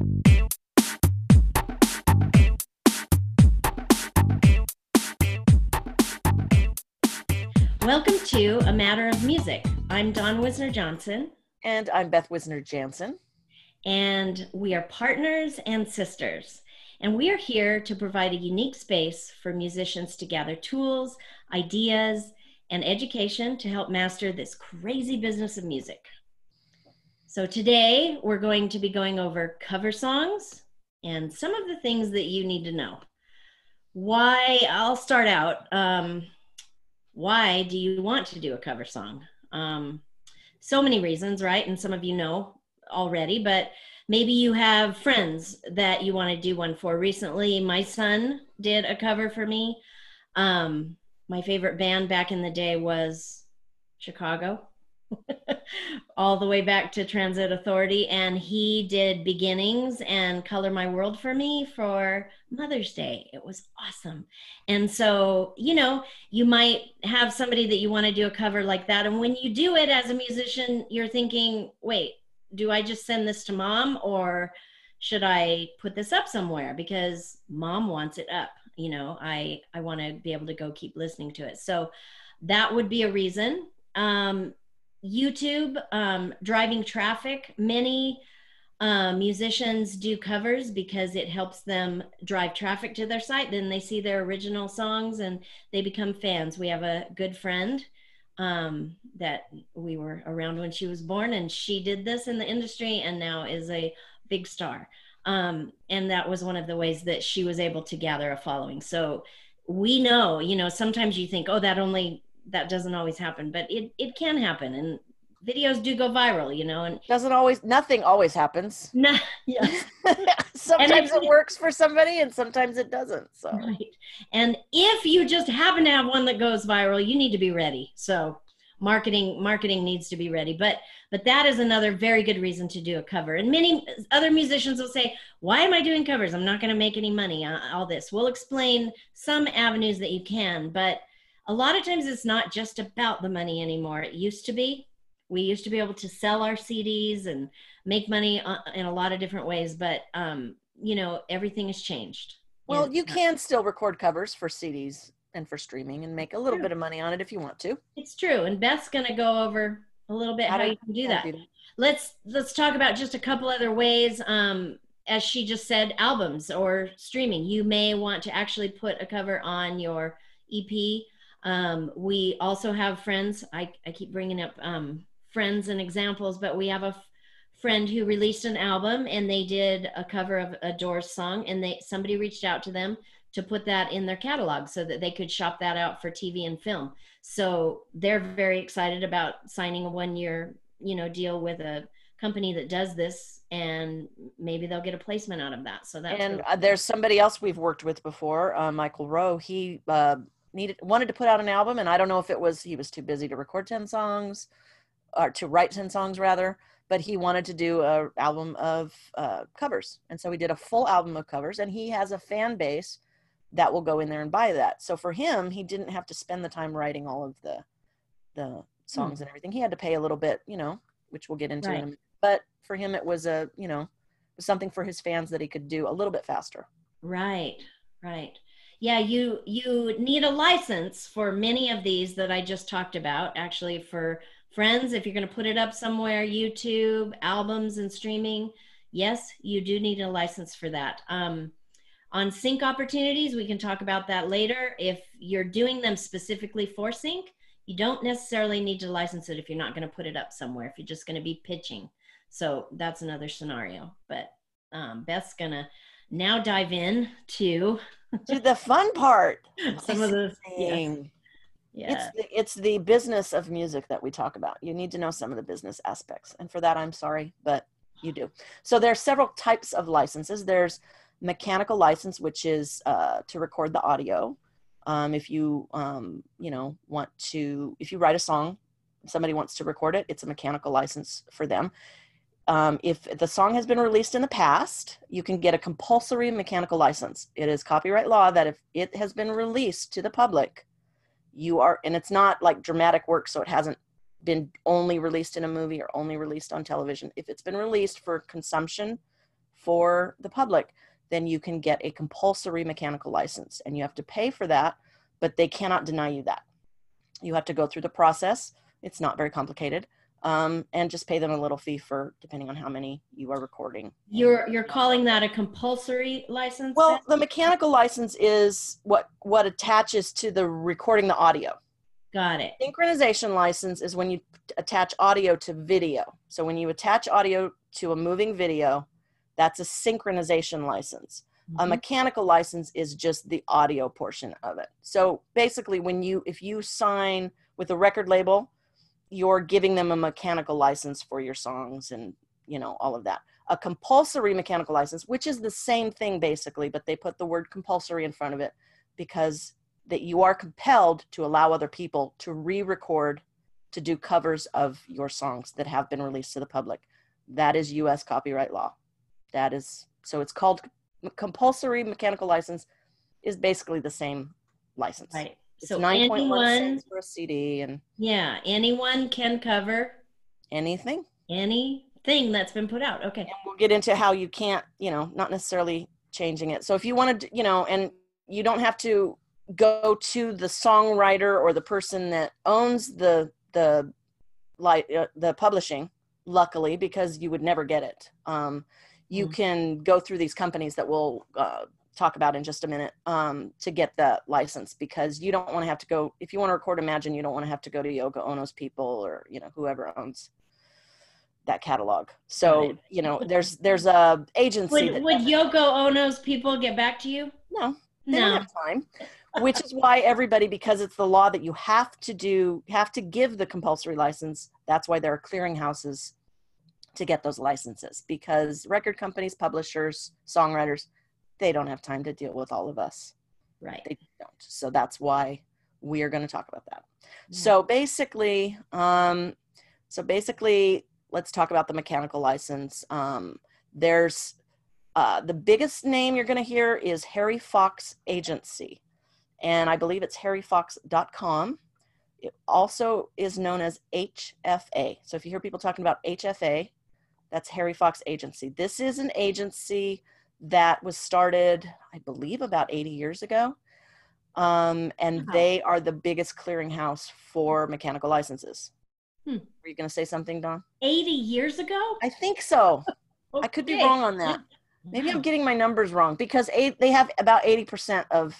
Welcome to A Matter of Music. I'm Don Wisner Johnson. And I'm Beth Wisner Jansen. And we are partners and sisters. And we are here to provide a unique space for musicians to gather tools, ideas, and education to help master this crazy business of music. So today we're going to be going over cover songs and some of the things that you need to know. Why, I'll start out. Um, why do you want to do a cover song? Um, so many reasons, right? And some of you know already, but maybe you have friends that you want to do one for. Recently, my son did a cover for me. Um, my favorite band back in the day was Chicago. all the way back to Transit Authority. And he did Beginnings and Color My World for me for Mother's Day. It was awesome. And so, you know, you might have somebody that you want to do a cover like that. And when you do it as a musician, you're thinking, wait, do I just send this to mom or should I put this up somewhere? Because mom wants it up. You know, I, I want to be able to go keep listening to it. So that would be a reason. Um, YouTube, um, driving traffic. Many uh, musicians do covers because it helps them drive traffic to their site. Then they see their original songs and they become fans. We have a good friend um, that we were around when she was born, and she did this in the industry and now is a big star. Um, and that was one of the ways that she was able to gather a following. So we know, you know, sometimes you think, oh, that only that doesn't always happen, but it it can happen, and videos do go viral, you know. And doesn't always. Nothing always happens. No, yeah. sometimes it works for somebody, and sometimes it doesn't. So right. And if you just happen to have one that goes viral, you need to be ready. So marketing marketing needs to be ready but but that is another very good reason to do a cover and many other musicians will say why am i doing covers i'm not going to make any money on all this we'll explain some avenues that you can but a lot of times it's not just about the money anymore. It used to be. We used to be able to sell our CDs and make money uh, in a lot of different ways, but um, you know everything has changed. Well, you can still record covers for CDs and for streaming and make a little bit of money on it if you want to. It's true, and Beth's going to go over a little bit how, how you can do that. do that. Let's let's talk about just a couple other ways. Um, as she just said, albums or streaming. You may want to actually put a cover on your EP um, we also have friends. I, I keep bringing up um, friends and examples, but we have a friend who released an album and they did a cover of a Doors song, and they somebody reached out to them to put that in their catalog so that they could shop that out for TV and film. So they're very excited about signing a one year, you know, deal with a company that does this and maybe they'll get a placement out of that. So that's And really uh, there's somebody else we've worked with before, uh, Michael Rowe. He uh, needed wanted to put out an album and i don't know if it was he was too busy to record 10 songs or to write 10 songs rather but he wanted to do a album of uh, covers. And so he did a full album of covers and he has a fan base that will go in there and buy that. So for him he didn't have to spend the time writing all of the the songs hmm. and everything. He had to pay a little bit you know which we'll get into right. in but for him it was a you know something for his fans that he could do a little bit faster. Right right yeah you you need a license for many of these that i just talked about actually for friends if you're going to put it up somewhere youtube albums and streaming. Yes you do need a license for that. Um, on sync opportunities we can talk about that later. If you're doing them specifically for sync you don't necessarily need to license it if you're not going to put it up somewhere if you're just going to be pitching. So that's another scenario but um, beth's going to now dive in to to the fun part. Some of the yeah. Yeah. It's the, it's the business of music that we talk about. You need to know some of the business aspects. And for that, I'm sorry, but you do. So there are several types of licenses. There's mechanical license, which is uh, to record the audio. Um, if you, um, you know, want to, if you write a song, somebody wants to record it, it's a mechanical license for them. Um, if the song has been released in the past, you can get a compulsory mechanical license. It is copyright law that if it has been released to the public, you are, and it's not like dramatic work, so it hasn't been only released in a movie or only released on television. If it's been released for consumption for the public, then you can get a compulsory mechanical license and you have to pay for that, but they cannot deny you that. You have to go through the process. It's not very complicated. Um, and just pay them a little fee for depending on how many you are recording. You're you're calling that a compulsory license? Well, the mechanical license is what what attaches to the recording the audio. Got it. Synchronization license is when you attach audio to video. So when you attach audio to a moving video, that's a synchronization license. Mm-hmm. A mechanical license is just the audio portion of it. So basically when you if you sign with a record label, you're giving them a mechanical license for your songs and you know all of that. A compulsory mechanical license, which is the same thing basically, but they put the word compulsory in front of it because that you are compelled to allow other people to re-record to do covers of your songs that have been released to the public. That is US copyright law. That is so it's called compulsory mechanical license is basically the same license. Right. It's So 9.1 anyone, for a CD and yeah, anyone can cover anything. anything that's been put out. Okay. And we'll get into how you can't, you know, not necessarily changing it. So if you want to, you know, and you don't have to go to the songwriter or the person that owns the the like uh, the publishing luckily because you would never get it um, you Mm. can go through these companies that we'll uh, talk about in just a minute um, to get the license because you don't want to have to go if you want to record imagine you don't want to have to go to yoko ono's people or you know whoever owns that catalog so Right. you know there's there's a agency Would, that would Yoko Ono's people get back to you? no they don't No. have time which is why everybody because it's the law that you have to do have to give the compulsory license that's why there are clearinghouses to get those licenses because record companies publishers songwriters they don't have time to deal with all of us Right. they don't so that's why we are going to talk about that Yeah. so basically um so basically let's talk about the mechanical license um there's uh, the biggest name you're going to hear is Harry Fox Agency, and I believe it's harryfox.com. It also is known as HFA. So if you hear people talking about HFA, that's Harry Fox Agency. This is an agency that was started, I believe, about 80 years ago. Um, and Wow. they are the biggest clearinghouse for mechanical licenses. Hmm. Were you going to say something, Don? 80 years ago? I think so. I could be wrong on that. Maybe I'm getting my numbers wrong because eight, they have about 80% of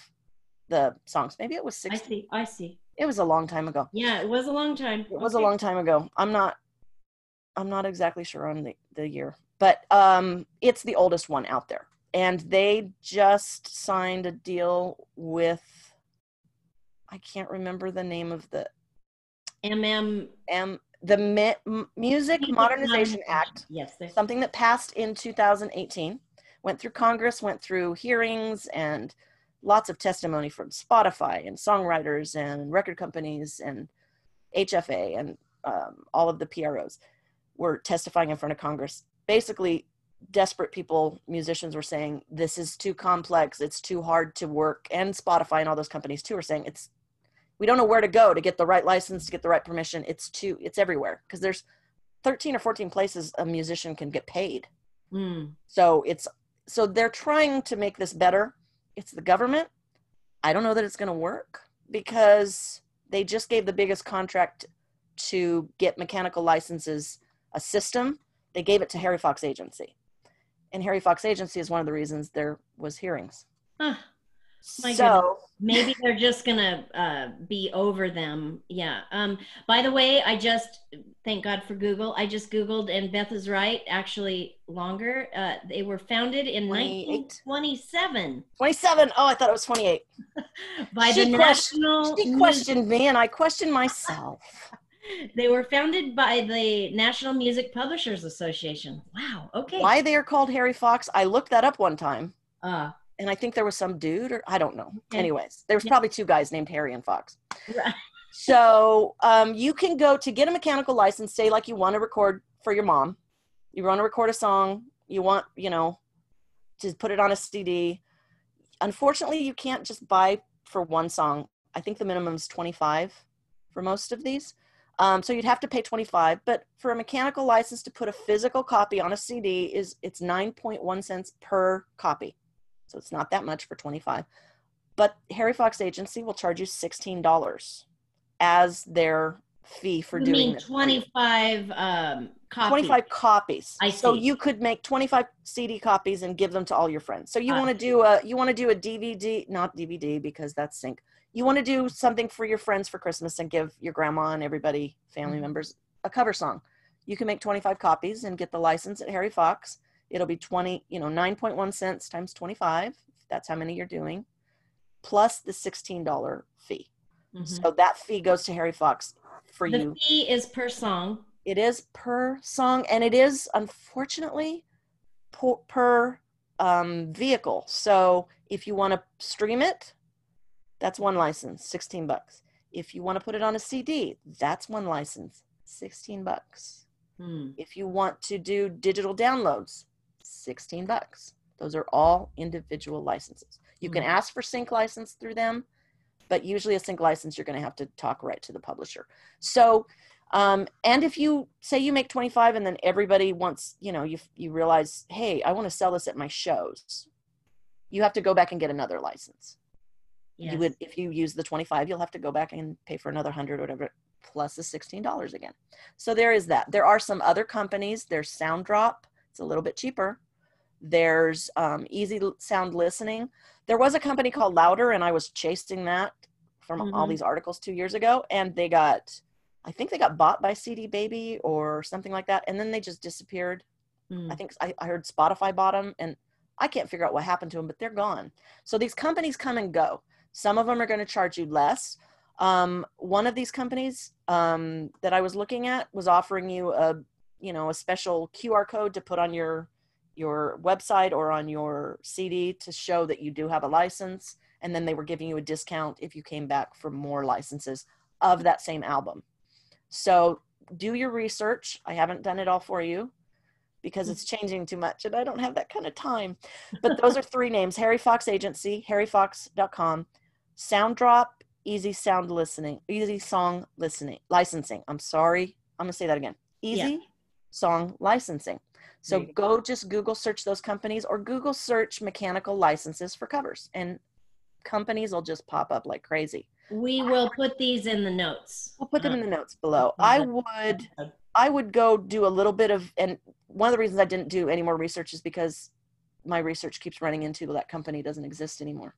the songs. Maybe it was 60. I 60. see. I see. It was a long time ago. Yeah, it was a long time. It was a long time ago. I'm not I'm not exactly sure on the, the year. But um it's the oldest one out there. And they just signed a deal with I can't remember the name of the MM M the Mi- Music Modernization Act. Yes. something that passed in 2018 went through congress went through hearings and lots of testimony from spotify and songwriters and record companies and hfa and um, all of the pros were testifying in front of congress basically desperate people musicians were saying this is too complex. It's too hard to work. And spotify and all those companies too are saying it's we don't know where to go to get the right license to get the right permission. It's too it's everywhere. Because there's 13 or 14 places a musician can get paid. Mm. so it's so they're trying to make this better. It's the government. I don't know that it's going to work because they just gave the biggest contract to get mechanical licenses a system they gave it to harry fox agency and harry fox agency is one of the reasons there was hearings Huh. My so Maybe they're just gonna uh, be over them. Yeah. Um, by the way, I just thank God for Google. I just Googled, and Beth is right. Actually, longer. Uh, they were founded in 1927 27 oh i thought it was 28 by She the question- National. she questioned me and i questioned myself They were founded by the National Music Publishers Association. Wow. Okay. why they are called harry fox i looked that up one time Uh, and I think there was some dude, or I don't know. Okay. Anyways, there was Yeah. probably two guys named Harry and Fox. right. So um, you can go to get a mechanical license. Say like you want to record for your mom, you want to record a song, you want you know to put it on a CD. Unfortunately, you can't just buy for one song. I think the minimum is twenty five for most of these. Um, so you'd have to pay 25, but for a mechanical license to put a physical copy on a CD is it's 9.1 cents per copy. So it's not that much for 25. But Harry Fox Agency will charge you $16 as their fee for You doing mean this. 25 um, copies? 25 copies. I So you could make 25 CD copies and give them to all your friends. So you Ah. want to do a you want to do a DVD, not DVD because that's sync. You want to do something for your friends for Christmas and give your grandma and everybody, family Mhm. members, a cover song. You can make 25 copies and get the license at Harry Fox. It'll be 20, you know, 9.1 cents times 25. That's how many you're doing, plus the $16 fee. Mhm. So that fee goes to Harry Fox for The you. The fee is per song. It is per song, and it is unfortunately per, per um, vehicle. So if you want to stream it, that's one license, sixteen bucks. If you want to put it on a CD, that's one license, sixteen bucks. Hmm. If you want to do digital downloads, sixteen bucks. Those are all individual licenses. You can Mhm. ask for sync license through them, but usually a sync license you're going to have to talk right to the publisher. So, um, and if you say you make 25 and then everybody wants, you know, you you realize, hey, I want to sell this at my shows, you have to go back and get another license. Yes. You would, if you use the 25, you'll have to go back and pay for another hundred or whatever, plus the $16 again. So there is that. There are some other companies. There's Soundrop. It's a little bit cheaper. There's um, Easy Sound Listening. There was a company called Loudr, and I was chasing that from all Mhm. these articles two years ago, and they got, I think they got bought by CD Baby or something like that, and then they just disappeared. Hmm. I think I, I heard Spotify bought them, and I can't figure out what happened to them, but they're gone. So these companies come and go. Some of them are going to charge you less. Um, one of these companies um, that I was looking at was offering you a, you know, a special QR code to put on your your website or on your CD to show that you do have a license, and then they were giving you a discount if you came back for more licenses of that same album. So do your research. I haven't done it all for you because it's changing too much and I don't have that kind of time. But those are three names Harry Fox Agency, harryfox.com, Soundrop, Easy Sound Listening, Easy Song Listening, Licensing. I'm sorry. I'm going to say that again. Easy Yeah. Song Licensing. So you go just Google search those companies or Google search mechanical licenses for covers and companies will just pop up like crazy. We will put these in the notes. We'll put them Uh, in the notes below. I would. I would go do a little bit of, and one of the reasons I didn't do any more research is because my research keeps running into well, that company doesn't exist anymore.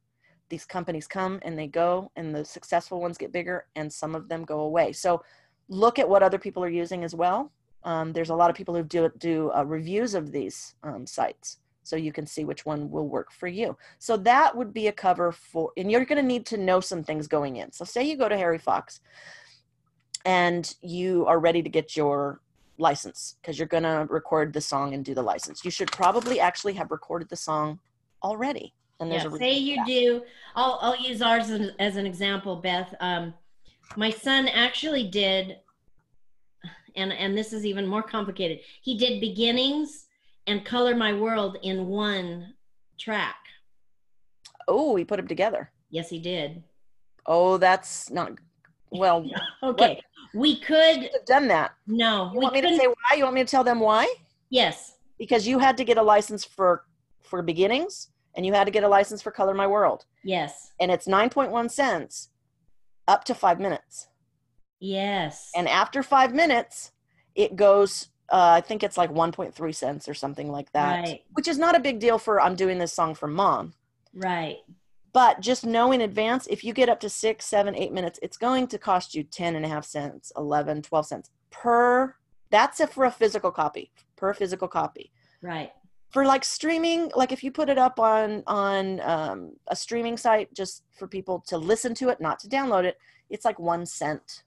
These companies come and they go, and the successful ones get bigger, and some of them go away. So look at what other people are using as well. Um, there's a lot of people who do do uh, reviews of these um, sites, so you can see which one will work for you. So that would be a cover for, and you're going to need to know some things going in. So say you go to Harry Fox and you are ready to get your license because you're going to record the song and do the license. You should probably actually have recorded the song already. And there's Yeah, a say you do. I'll I'll use ours as, as an example, Beth. Um, my son actually did, and and this is even more complicated. He did beginnings and color my world in one track. Oh, he put them together. Yes, he did. Oh, that's not well. Okay, we could have done that. no. You we want me to couldn't- say why? You want me to tell them why? yes? Because you had to get a license for for beginnings, and you had to get a license for Color My World, Yes. and it's nine point one cents, up to five minutes. Yes. And after five minutes, it goes. Uh, I think it's like 1.3 cents or something like that, Right. which is not a big deal for I'm doing this song for mom. right. But just know in advance, if you get up to six, seven, eight minutes, it's going to cost you 10 and a half cents, 11, 12 cents per. That's it for a physical copy, per physical copy. Right. For like streaming, like if you put it up on on um, a streaming site just for people to listen to it, not to download it, it's like one cent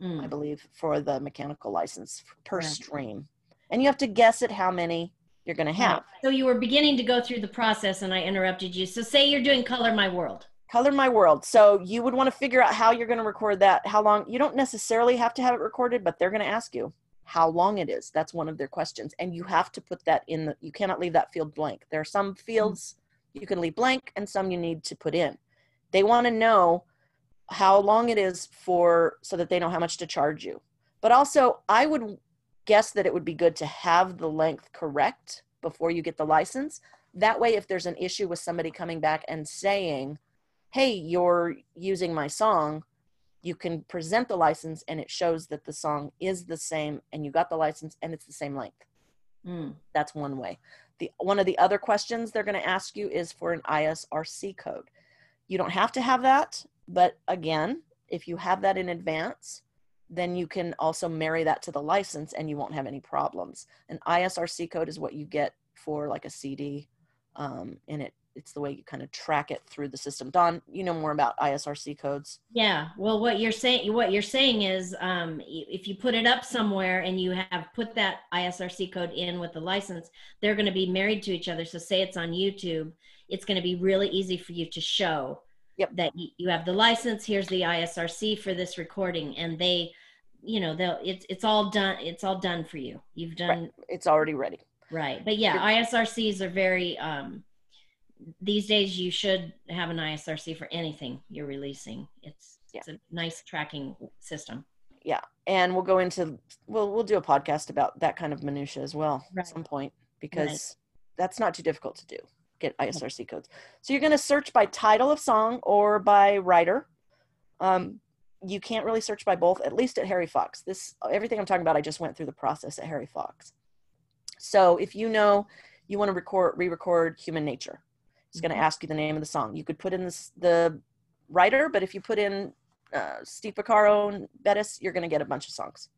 Mm. I believe, for the mechanical license per Right. stream. And you have to guess at how many you're going to have. So you were beginning to go through the process, and I interrupted you. So say you're doing color my world. Color My World. So you would want to figure out how you're going to record that, how long. You don't necessarily have to have it recorded, but they're going to ask you how long it is. That's one of their questions. And you have to put that in the, you cannot leave that field blank. There are some mm-hmm. fields you can leave blank and some you need to put in. They want to know how long it is for, so that they know how much to charge you. But also, I would guess that it would be good to have the length correct before you get the license. That way, if there's an issue with somebody coming back and saying, hey, you're using my song, you can present the license and it shows that the song is the same and you got the license and it's the same length. Mm. That's one way. The one of the other questions they're going to ask you is for an ISRC code. You don't have to have that, but again, if you have that in advance, then you can also marry that to the license and you won't have any problems. An ISRC code is what you get for like a CD, um, and it it's the way you kind of track it through the system. Don, you know more about ISRC codes. Yeah. Well, what you're saying, what you're saying is, um, if you put it up somewhere and you have put that ISRC code in with the license, they're going to be married to each other. So, say it's on YouTube, it's going to be really easy for you to show yep. that you have the license. Here's the ISRC for this recording, and they, you know, they'll it's it's all done. It's all done for you. You've done. Right. It's already ready. Right. But yeah, ISRCs are very. um these days you should have an ISRC for anything you're releasing. It's yeah. it's a nice tracking system. Yeah, and we'll go into we'll we'll do a podcast about that kind of minutia as well right. at some point because right. that's not too difficult to do. Get ISRC codes. So you're going to search by title of song or by writer. Um, you can't really search by both, at least at Harry Fox. This everything I'm talking about, I just went through the process at Harry Fox. So if you know you want to record re-record Human Nature, it's going to mm-hmm. ask you the name of the song. You could put in this, the writer, but if you put in uh, Steve Porcaro and Bettis, you're going to get a bunch of songs.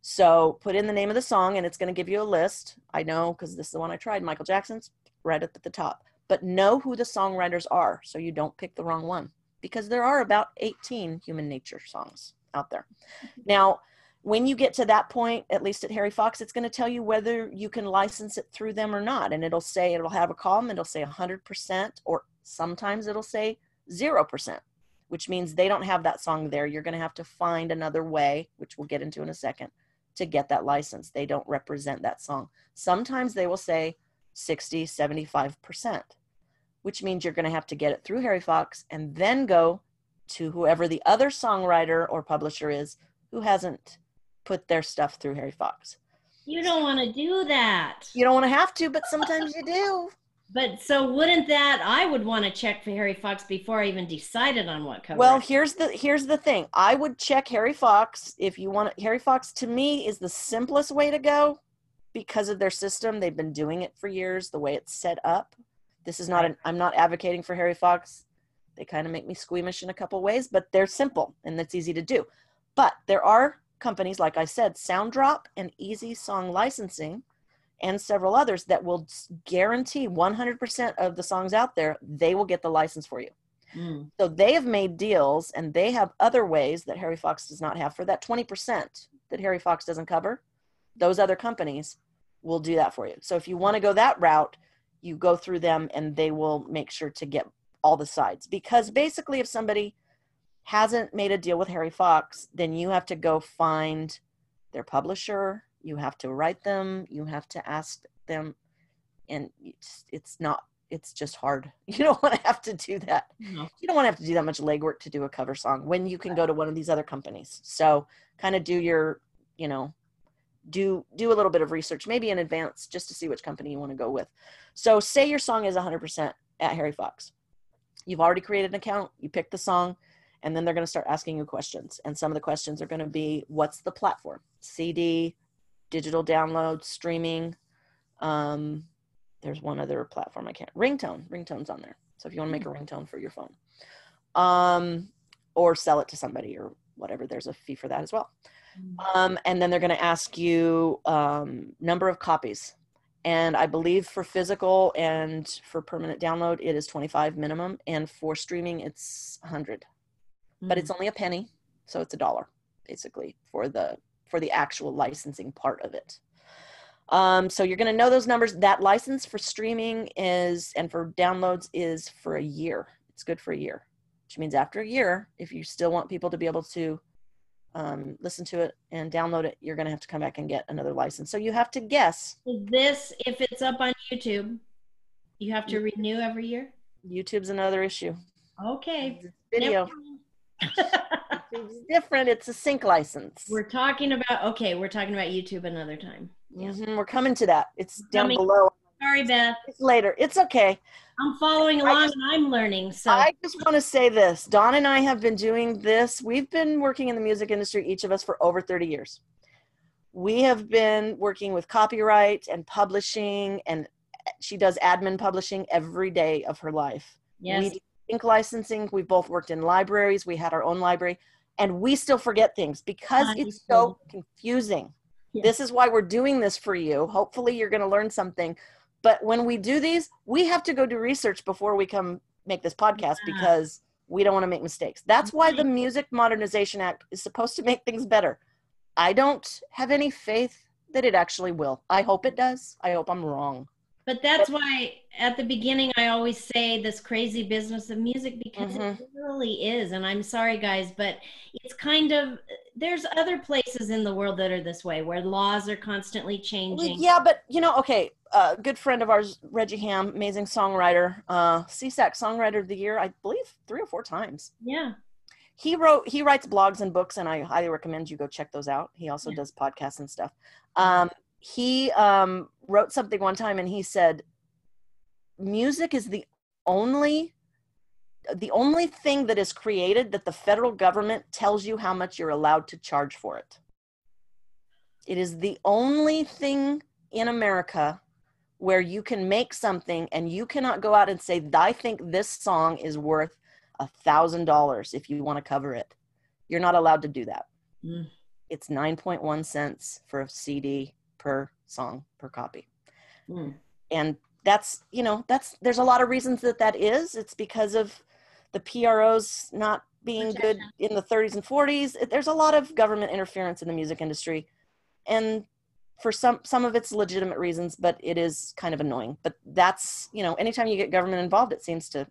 So put in the name of the song and it's going to give you a list. I know because this is the one I tried, Michael Jackson's right up at the top. But know who the songwriters are so you don't pick the wrong one because there are about 18 human nature songs out there. Mm-hmm. Now, when you get to that point, at least at Harry Fox, it's going to tell you whether you can license it through them or not. And it'll say, it'll have a column, it'll say 100%, or sometimes it'll say 0%, which means they don't have that song there. You're going to have to find another way, which we'll get into in a second, to get that license. They don't represent that song. Sometimes they will say 60, 75%, which means you're going to have to get it through Harry Fox and then go to whoever the other songwriter or publisher is who hasn't put their stuff through Harry Fox. You don't want to do that. You don't want to have to, but sometimes you do. But so wouldn't that I would want to check for Harry Fox before I even decided on what cover. Well, here's the here's the thing. I would check Harry Fox if you want Harry Fox to me is the simplest way to go because of their system. They've been doing it for years, the way it's set up. This is not an I'm not advocating for Harry Fox. They kind of make me squeamish in a couple ways, but they're simple and that's easy to do. But there are companies, like I said, Soundrop and Easy Song Licensing, and several others that will guarantee 100% of the songs out there, they will get the license for you. Mm. So they have made deals and they have other ways that Harry Fox does not have for that 20% that Harry Fox doesn't cover. Those other companies will do that for you. So if you want to go that route, you go through them and they will make sure to get all the sides. Because basically, if somebody hasn't made a deal with Harry Fox, then you have to go find their publisher. You have to write them. You have to ask them, and it's, it's not. It's just hard. You don't want to have to do that. No. You don't want to have to do that much legwork to do a cover song when you can go to one of these other companies. So kind of do your, you know, do do a little bit of research maybe in advance just to see which company you want to go with. So say your song is 100% at Harry Fox. You've already created an account. You pick the song and then they're going to start asking you questions and some of the questions are going to be what's the platform cd digital download streaming um, there's one other platform i can't ringtone ringtone's on there so if you want to make a hmm. ringtone for your phone um, or sell it to somebody or whatever there's a fee for that as well. Um, and then they're going to ask you um, number of copies and i believe for physical and for permanent download it is 25 minimum and for streaming it's 100 mm. but it's mm. only a penny, so it's a dollar basically for the for the actual licensing part of it. Um, so you're going to know those numbers. That license for streaming is and for downloads is for a year. It's good for a year, which means after a year, if you still want people to be able to um, listen to it and download it, you're going to have to come back and get another license. So you have to guess. This, if it's up on YouTube, you have to renew every year. YouTube's another issue. Okay. Video. YouTube's different. It's a sync license. We're talking about okay. We're talking about YouTube another time. Mm-hmm. We're coming to that. It's down coming. below. Sorry, Beth. It's later. It's okay. I'm following along just, and I'm learning. So I just want to say this. Dawn and I have been doing this. We've been working in the music industry, each of us, for over 30 years. We have been working with copyright and publishing, and she does admin publishing every day of her life. Yes. We ink licensing. We've both worked in libraries. We had our own library, and we still forget things because it's so confusing. This is why we're doing this for you. Hopefully, you're going to learn something. But when we do these, we have to go do research before we come make this podcast yeah. because we don't want to make mistakes. That's why the Music Modernization Act is supposed to make things better. I don't have any faith that it actually will. I hope it does. I hope I'm wrong. But that's why at the beginning I always say this crazy business of music because mm-hmm. it really is. And I'm sorry, guys, but it's kind of there's other places in the world that are this way where laws are constantly changing. Yeah, but you know, okay, a uh, good friend of ours, Reggie Hamm, amazing songwriter, uh, SESAC Songwriter of the Year, I believe three or four times. Yeah. He wrote, he writes blogs and books, and I highly recommend you go check those out. He also yeah. does podcasts and stuff. Um, he um, wrote something one time and he said music is the only the only thing that is created that the federal government tells you how much you're allowed to charge for it it is the only thing in america where you can make something and you cannot go out and say i think this song is worth a thousand dollars if you want to cover it you're not allowed to do that mm. it's 9.1 cents for a cd per song per copy. Mm. And that's, you know, that's, there's a lot of reasons that that is. It's because of the PROs not being good in the 30s and 40s. There's a lot of government interference in the music industry. And for some some of it's legitimate reasons, but it is kind of annoying. But that's, you know, anytime you get government involved, it seems to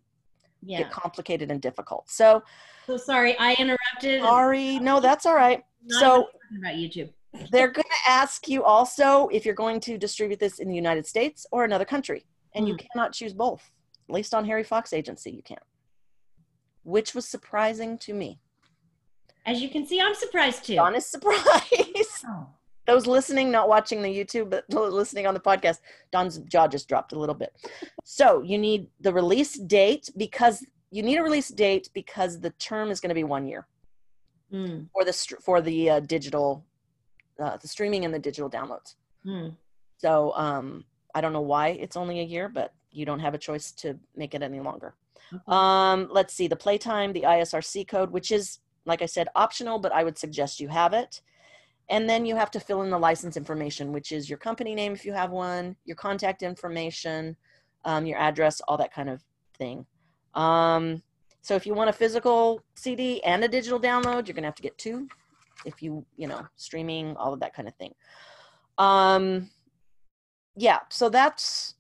yeah. get complicated and difficult. So so sorry, I interrupted. Sorry, no, that's all right. So about YouTube they're going to ask you also if you're going to distribute this in the United States or another country. And mm. you cannot choose both. At least on Harry Fox Agency, you can't. Which was surprising to me. As you can see, I'm surprised too. Honest surprise. surprised. Oh. Those listening, not watching the YouTube, but listening on the podcast, Don's jaw just dropped a little bit. So you need the release date because you need a release date because the term is going to be one year mm. for the for the uh, digital uh, the streaming and the digital downloads. Hmm. So um, I don't know why it's only a year, but you don't have a choice to make it any longer. Um, let's see the playtime, the ISRC code, which is like I said, optional, but I would suggest you have it. And then you have to fill in the license information, which is your company name if you have one, your contact information, um, your address, all that kind of thing. Um, so if you want a physical CD and a digital download, you're going to have to get two if you you know streaming all of that kind of thing um yeah so that's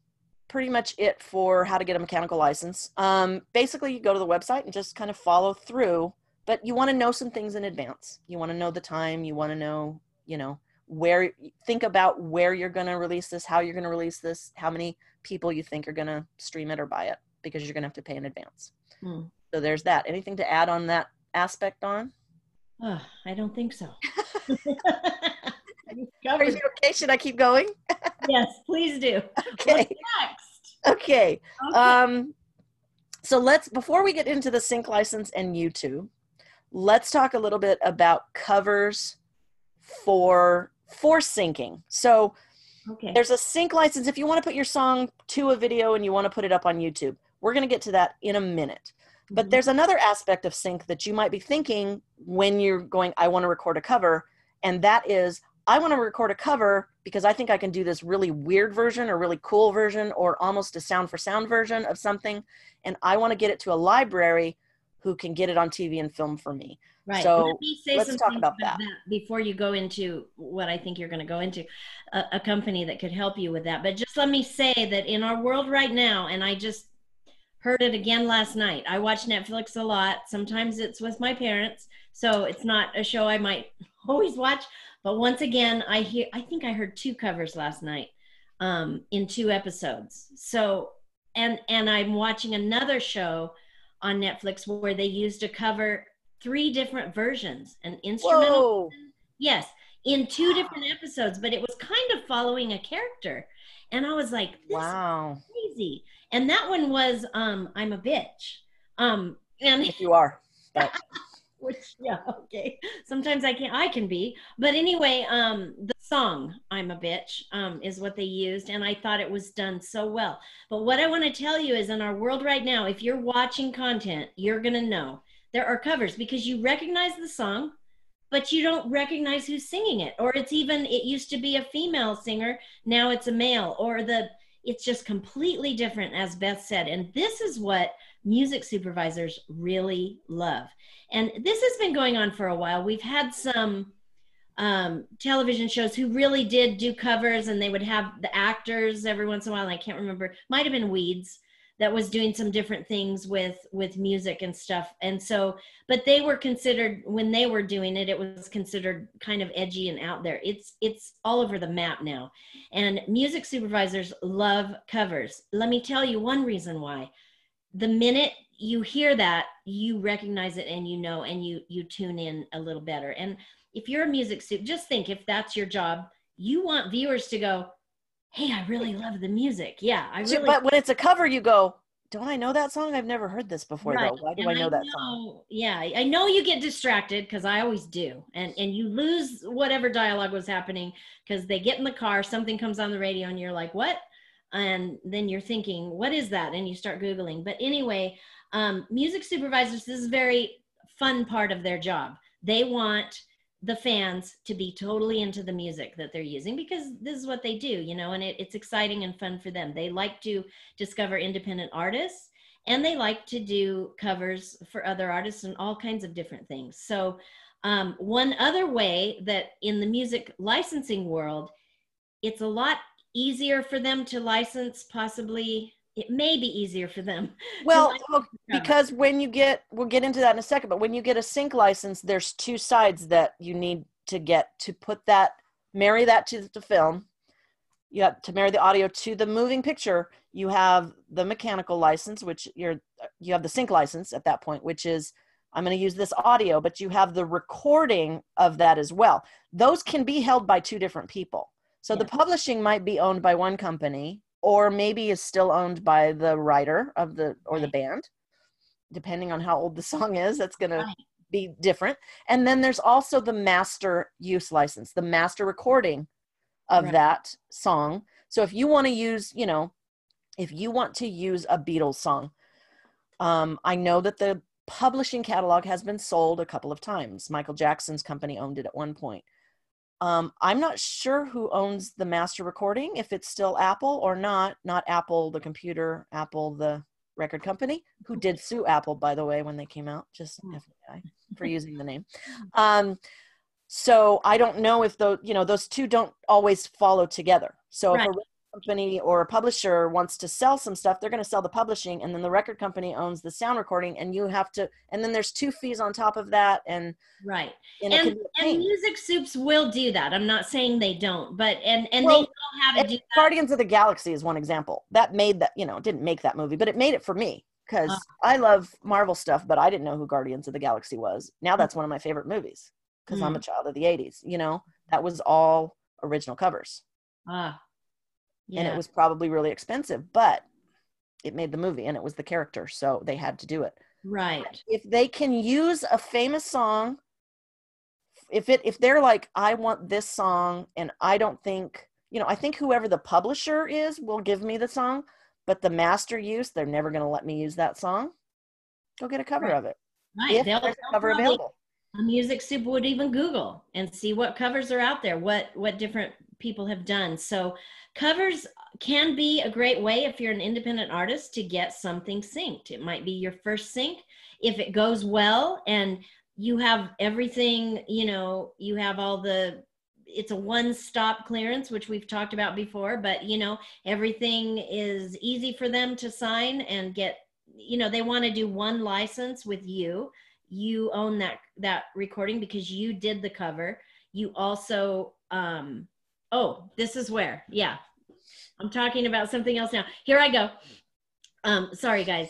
pretty much it for how to get a mechanical license um basically you go to the website and just kind of follow through but you want to know some things in advance you want to know the time you want to know you know where think about where you're going to release this how you're going to release this how many people you think are going to stream it or buy it because you're going to have to pay in advance hmm. so there's that anything to add on that aspect on Oh, I don't think so. Are you okay? Should I keep going? yes, please do. Okay. Okay. okay. Um, so let's before we get into the sync license and YouTube, let's talk a little bit about covers for for syncing. So okay. there's a sync license if you want to put your song to a video and you want to put it up on YouTube. We're going to get to that in a minute. But mm-hmm. there's another aspect of sync that you might be thinking when you're going, I want to record a cover, and that is, I want to record a cover because I think I can do this really weird version or really cool version or almost a sound for sound version of something, and I want to get it to a library who can get it on TV and film for me. Right. So Let us talk about, about that. that. before you go into what I think you're going to go into, a, a company that could help you with that. But just let me say that in our world right now, and I just heard it again last night. I watch Netflix a lot. Sometimes it's with my parents, so it's not a show I might always watch. But once again, I hear I think I heard two covers last night um, in two episodes. So and and I'm watching another show on Netflix where they used a cover three different versions an instrumental Whoa. yes in two different episodes but it was kind of following a character and i was like this Wow. is crazy and that one was um i'm a bitch um and If you are. But which yeah okay. Sometimes i can i can be. But anyway um the song i'm a bitch um is what they used and i thought it was done so well. But what i want to tell you is in our world right now if you're watching content you're to know. There are covers because you recognize the song but you don't recognize who's singing it. Or it's even it used to be a female singer now it's a male. Or the it's just completely different as beth said. And this is what music supervisors really love. And this has been going on for a while. We've had some um, television shows who really did do covers and they would have the actors every once in a while i can't remember might have been weeds that was doing some different things with with music and stuff. And so but they were considered when they were doing it it was considered kind of edgy and out there. It's it's all over the map now. And music supervisors love covers. Let me tell you one reason why the minute you hear that you recognize it and you know and you you tune in a little better and if you're a music suit just think if that's your job you want viewers to go hey i really love the music yeah i really but when it's a cover, you go, don't I know that song? I've never heard this before Right. though. Why do And I know that song? Yeah, I know you get distracted because I always do, and and you lose whatever dialogue was happening because they get in the car, something comes on the radio, and you're like, what? And then you're thinking, what is that? And you start googling. But anyway, um, music supervisors, this is a very fun part of their job. They want the fans to be totally into the music that they're using because this is what they do, you know, and it, it's exciting and fun for them. They like to discover independent artists and they like to do covers for other artists and all kinds of different things. So, um, one other way that in the music licensing world, it's a lot easier for them to license, possibly, it may be easier for them. Well, license look, the cover. because when you get, we'll get into that in a second, but when you get a sync license, there's two sides that you need to get to put that, marry that to the film. You have to marry the audio to the moving picture. You have the mechanical license, which you're, you have the sync license at that point, which is, I'm going to use this audio, but you have the recording of that as well. Those can be held by two different people. So the publishing might be owned by one company or maybe is still owned by the writer of the or the band depending on how old the song is that's going Right. to be different. And then there's also the master use license the master recording of Right. that song. So if you want to use you know if you want to use a beatles song um, i know that the publishing catalog has been sold a couple of times. Michael jackson's company owned it at one point um, I'm not sure who owns the master recording, if it's still Apple or not. Not Apple, the computer, Apple, the record company, who did sue Apple, by the way, when they came out, just Hmm. FYI, for using the name. Um, so I don't know if those, you know, those two don't always follow together. So if a Right. Company or a publisher wants to sell some stuff, they're going to sell the publishing, and then the record company owns the sound recording, and you have to, and then there's two fees on top of that, and, Right. and, And, can be a and music soups will do that. I'm not saying they don't, but and and Well, they know how to do that. Guardians of the Galaxy is one example. That made that, you know, it didn't make that movie, but it made it for me because Ah. I love Marvel stuff, but I didn't know who Guardians of the Galaxy was. Now that's one of my favorite movies because I'm a child of the 80s, you know, that was all original covers. Ah. Yeah. And it was probably really expensive, but it made the movie and it was the character. So they had to do it. right. If they can use a famous song, if it if they're like, I want this song, and I don't think, you know, I think whoever the publisher is will give me the song, but the master use, they're never gonna let me use that song. Go get a cover Right. of it. Right. If They'll, there's a cover available. music soup would even google and see what covers are out there what what different people have done so covers can be a great way if you're an independent artist to get something synced. It might be your first sync. If it goes well and you have everything you know you have all the it's a one stop clearance which we've talked about before but you know everything is easy for them to sign and get you know they want to do one license with you. You own that that recording because you did the cover. You also um oh this is where yeah i'm talking about something else now here i go um sorry guys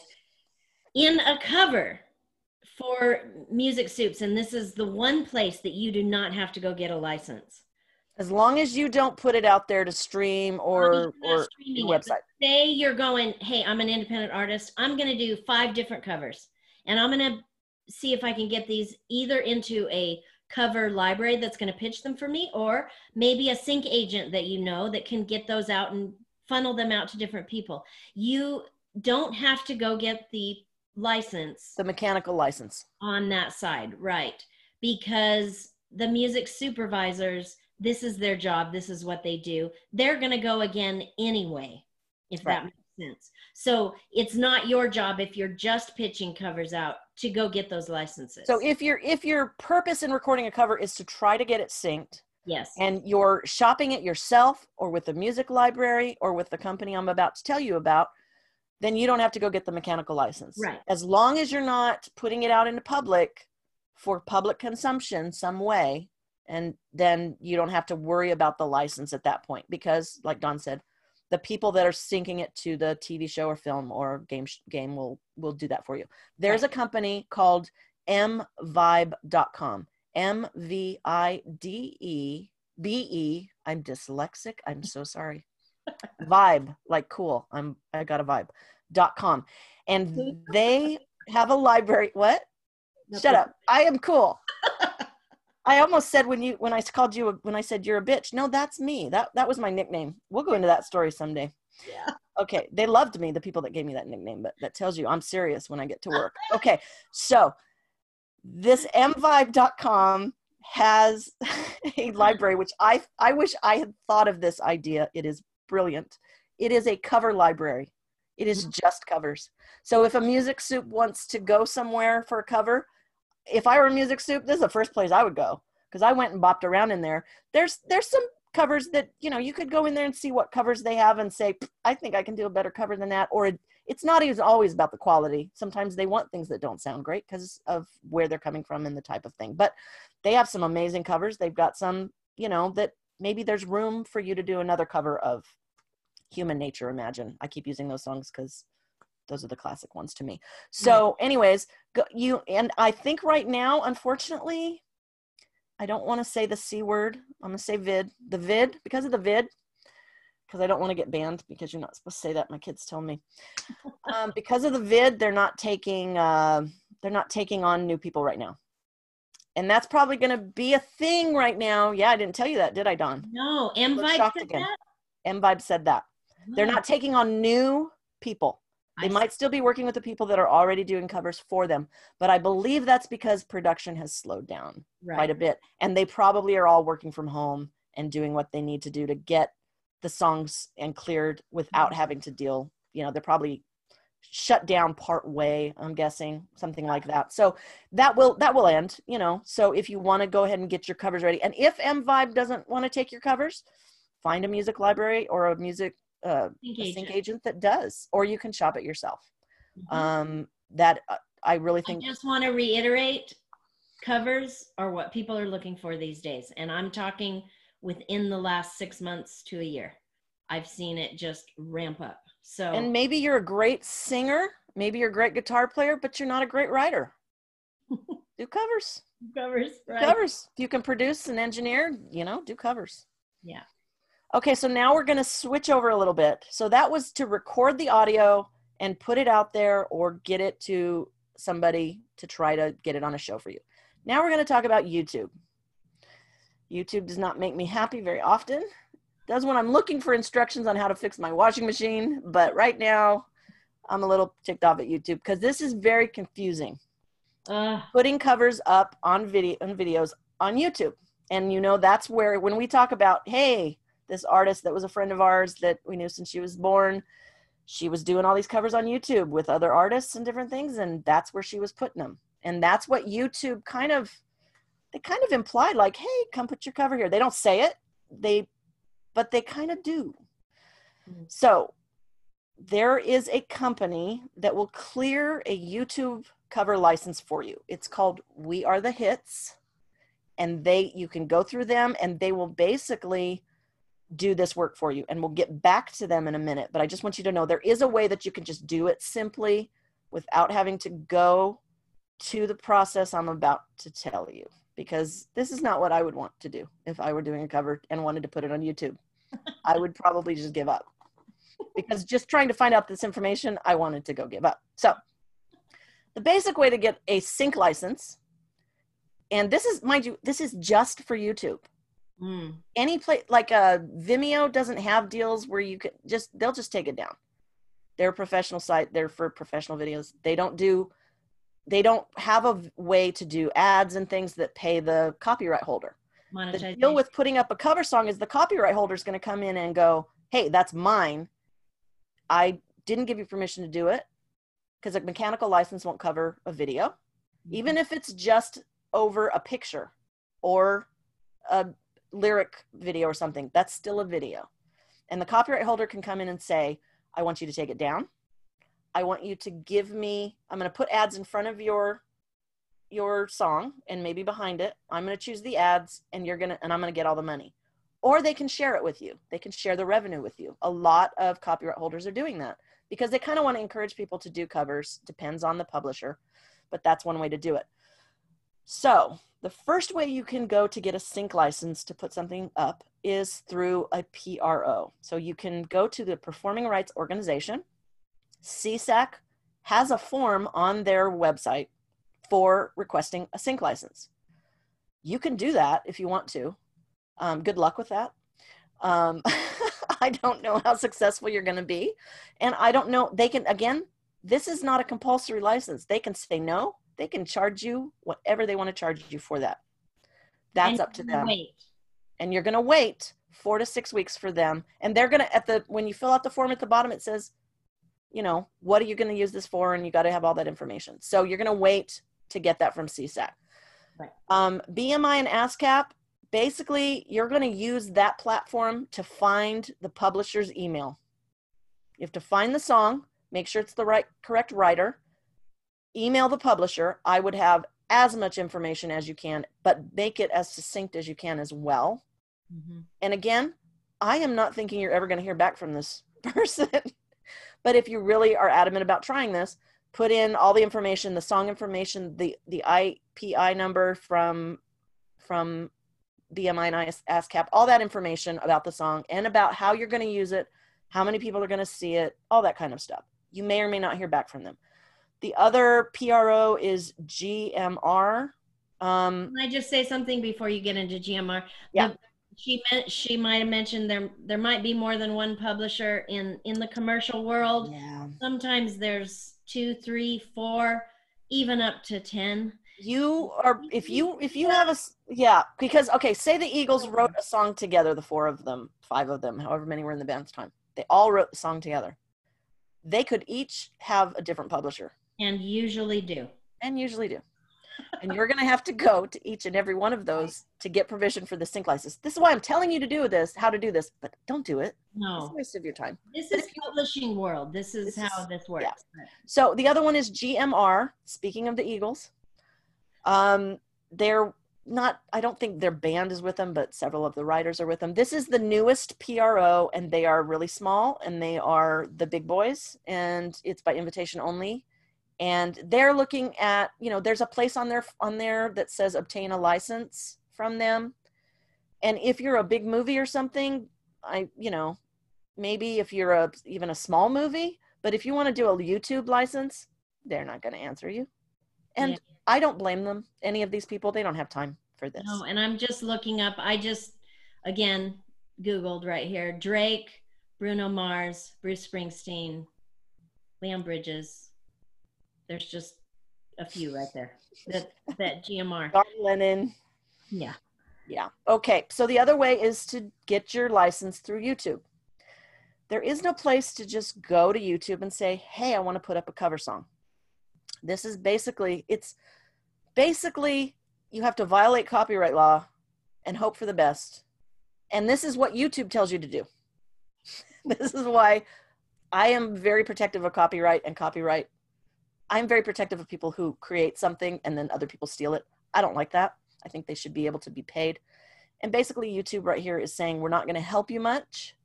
in a cover for music soups, and this is the one place that you do not have to go get a license. As long as you don't put it out there to stream or or website. Say you're going, hey, I'm an independent artist. I'm going to do five different covers, and I'm going to see if I can get these either into a cover library that's going to pitch them for me, or maybe a sync agent that you know that can get those out and funnel them out to different people. You don't have to go get the license, the mechanical license on that side, right? Because the music supervisors, this is their job, this is what they do. They're going to go again anyway, if right. that makes sense. So it's not your job if you're just pitching covers out to go get those licenses. So if your if your purpose in recording a cover is to try to get it synced, yes, and you're shopping it yourself or with the music library or with the company I'm about to tell you about, then you don't have to go get the mechanical license. Right. As long as you're not putting it out into public for public consumption some way, and then you don't have to worry about the license at that point because, like Don said, the people that are syncing it to the TV show or film or game game will will do that for you. There's right. a company called mvibe.com. M V I D E B E. I'm dyslexic. I'm so sorry. vibe, like cool. I'm I got a vibe. Dot com. And they have a library. What? Shut up. I am cool. I almost said when you when I called you when I said you're a bitch. No, that's me. That that was my nickname. We'll go into that story someday. Yeah. Okay. They loved me, the people that gave me that nickname, but that tells you I'm serious when I get to work. Okay. So this mvibe.com has a library which I I wish I had thought of this idea. It is brilliant. It is a cover library. It is mm-hmm. just covers. So if a music soup wants to go somewhere for a cover, if I were music soup, this is the first place I would go because I went and bopped around in there. There's there's some covers that you know you could go in there and see what covers they have and say I think I can do a better cover than that. Or it, it's not even always about the quality. Sometimes they want things that don't sound great because of where they're coming from and the type of thing. But they have some amazing covers. They've got some you know that maybe there's room for you to do another cover of Human Nature. Imagine I keep using those songs because those are the classic ones to me. So, anyways, go, you and I think right now, unfortunately, I don't want to say the c word. I'm gonna say vid. The vid because of the vid, because I don't want to get banned because you're not supposed to say that. My kids tell me. um, because of the vid, they're not taking uh, they're not taking on new people right now. And that's probably going to be a thing right now. Yeah, I didn't tell you that, did I, Don? No, M Vibe said again. that. M Vibe said that. They're not taking on new people. They might still be working with the people that are already doing covers for them, but I believe that's because production has slowed down right. quite a bit. And they probably are all working from home and doing what they need to do to get the songs and cleared without mm-hmm. having to deal, you know, they're probably shut down part way, I'm guessing, something like that. So that will that will end, you know. So if you want to go ahead and get your covers ready. And if M Vibe doesn't want to take your covers, find a music library or a music uh, sync, agent. sync agent that does, or you can shop it yourself. Mm-hmm. Um, that uh, I really think. I just want to reiterate covers are what people are looking for these days. And I'm talking within the last six months to a year. I've seen it just ramp up. So, and maybe you're a great singer, maybe you're a great guitar player, but you're not a great writer. do covers. Covers, right. Covers. If you can produce and engineer, you know, do covers. Yeah. Okay, so now we're going to switch over a little bit. So that was to record the audio and put it out there or get it to somebody to try to get it on a show for you. Now we're going to talk about YouTube. YouTube does not make me happy very often. It does when I'm looking for instructions on how to fix my washing machine, but right now I'm a little ticked off at YouTube because this is very confusing. Uh. Putting covers up on video on videos on YouTube. And you know that's where when we talk about, hey, this artist that was a friend of ours that we knew since she was born. She was doing all these covers on YouTube with other artists and different things, and that's where she was putting them. And that's what YouTube kind of they kind of implied, like, hey, come put your cover here. They don't say it, they but they kind of do. Mm-hmm. So there is a company that will clear a YouTube cover license for you. It's called We Are the Hits. And they you can go through them and they will basically do this work for you and we'll get back to them in a minute but i just want you to know there is a way that you can just do it simply without having to go to the process I'm about to tell you because this is not what I would want to do if I were doing a cover and wanted to put it on YouTube. I would probably just give up because just trying to find out this information, I wanted to go give up. So, the basic way to get a sync license, and this is, mind you, this is just for YouTube. Mm. Any place like uh, Vimeo doesn't have deals where you could just they'll just take it down. They're a professional site. They're for professional videos. They don't do they don't have a way to do ads and things that pay the copyright holder. The deal with putting up a cover song is the copyright holder is going to come in and go, "Hey, that's mine. I didn't give you permission to do it because a mechanical license won't cover a video, mm-hmm. even if it's just over a picture or a lyric video or something. That's still a video, and the copyright holder can come in and say, "I want you to take it down." I want you to give me, I'm going to put ads in front of your your song and maybe behind it. I'm going to choose the ads and you're going to and I'm going to get all the money. Or they can share it with you. They can share the revenue with you. A lot of copyright holders are doing that because they kind of want to encourage people to do covers. Depends on the publisher, but that's one way to do it. So, the first way you can go to get a sync license to put something up is through a PRO. So, you can go to the Performing Rights Organization SESAC has a form on their website for requesting a sync license. You can do that if you want to. Um, good luck with that. Um, I don't know how successful you're going to be. And I don't know, they can, again, this is not a compulsory license. They can say no, they can charge you whatever they want to charge you for that. That's and up to them. Wait. And you're going to wait four to six weeks for them. And they're going to, at the, when you fill out the form at the bottom, it says you know, what are you going to use this for? And you got to have all that information. So you're going to wait to get that from SESAC. Right. Um, BMI and ASCAP, basically, you're going to use that platform to find the publisher's email. You have to find the song, make sure it's the right, correct writer, email the publisher. I would have as much information as you can, but make it as succinct as you can as well. Mm-hmm. And again, I am not thinking you're ever going to hear back from this person. But if you really are adamant about trying this, put in all the information, the song information, the the IPI number from from BMI and ASCAP, all that information about the song and about how you're going to use it, how many people are going to see it, all that kind of stuff. You may or may not hear back from them. The other PRO is GMR. Um, Can I just say something before you get into GMR? Yeah. The, she meant she might have mentioned there there might be more than one publisher in in the commercial world yeah sometimes there's two three four even up to ten you are if you if you have a yeah because okay say the eagles wrote a song together the four of them five of them however many were in the band's time they all wrote the song together they could each have a different publisher and usually do and usually do and you're going to have to go to each and every one of those to get provision for the sync license. This is why I'm telling you to do this, how to do this, but don't do it. No. It's a waste of your time. This is publishing world. This is this how is, this works. Yeah. So the other one is GMR. Speaking of the Eagles, um, they're not, I don't think their band is with them, but several of the writers are with them. This is the newest PRO, and they are really small, and they are the big boys, and it's by invitation only and they're looking at you know there's a place on there on there that says obtain a license from them. And if you're a big movie or something i you know maybe if you're a even a small movie but if you want to do a youtube license they're not going to answer you. And yeah. i don't blame them any of these people they don't have time for this. No and i'm just looking up i just again googled right here drake bruno mars bruce springsteen leon bridges there's just a few right there. That that GMR. John Lennon. Yeah. Yeah. Okay. So the other way is to get your license through YouTube. There is no place to just go to YouTube and say, "Hey, I want to put up a cover song." This is basically it's basically you have to violate copyright law and hope for the best. And this is what YouTube tells you to do. this is why I am very protective of copyright and copyright I'm very protective of people who create something and then other people steal it. I don't like that. I think they should be able to be paid. And basically, YouTube right here is saying we're not going to help you much.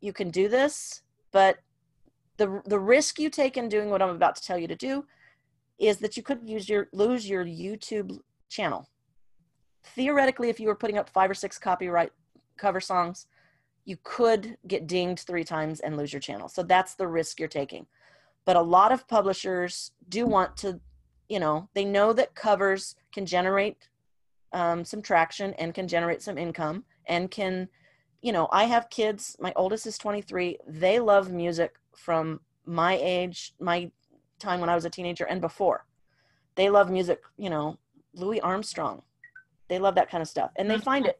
You can do this, but the the risk you take in doing what I'm about to tell you to do is that you could use your lose your YouTube channel. Theoretically, if you were putting up five or six copyright cover songs, you could get dinged three times and lose your channel. So that's the risk you're taking. But a lot of publishers do want to, you know, they know that covers can generate um, some traction and can generate some income and can, you know, I have kids, my oldest is 23, they love music from my age, my time when I was a teenager and before. They love music, you know, Louis Armstrong. They love that kind of stuff. And they find it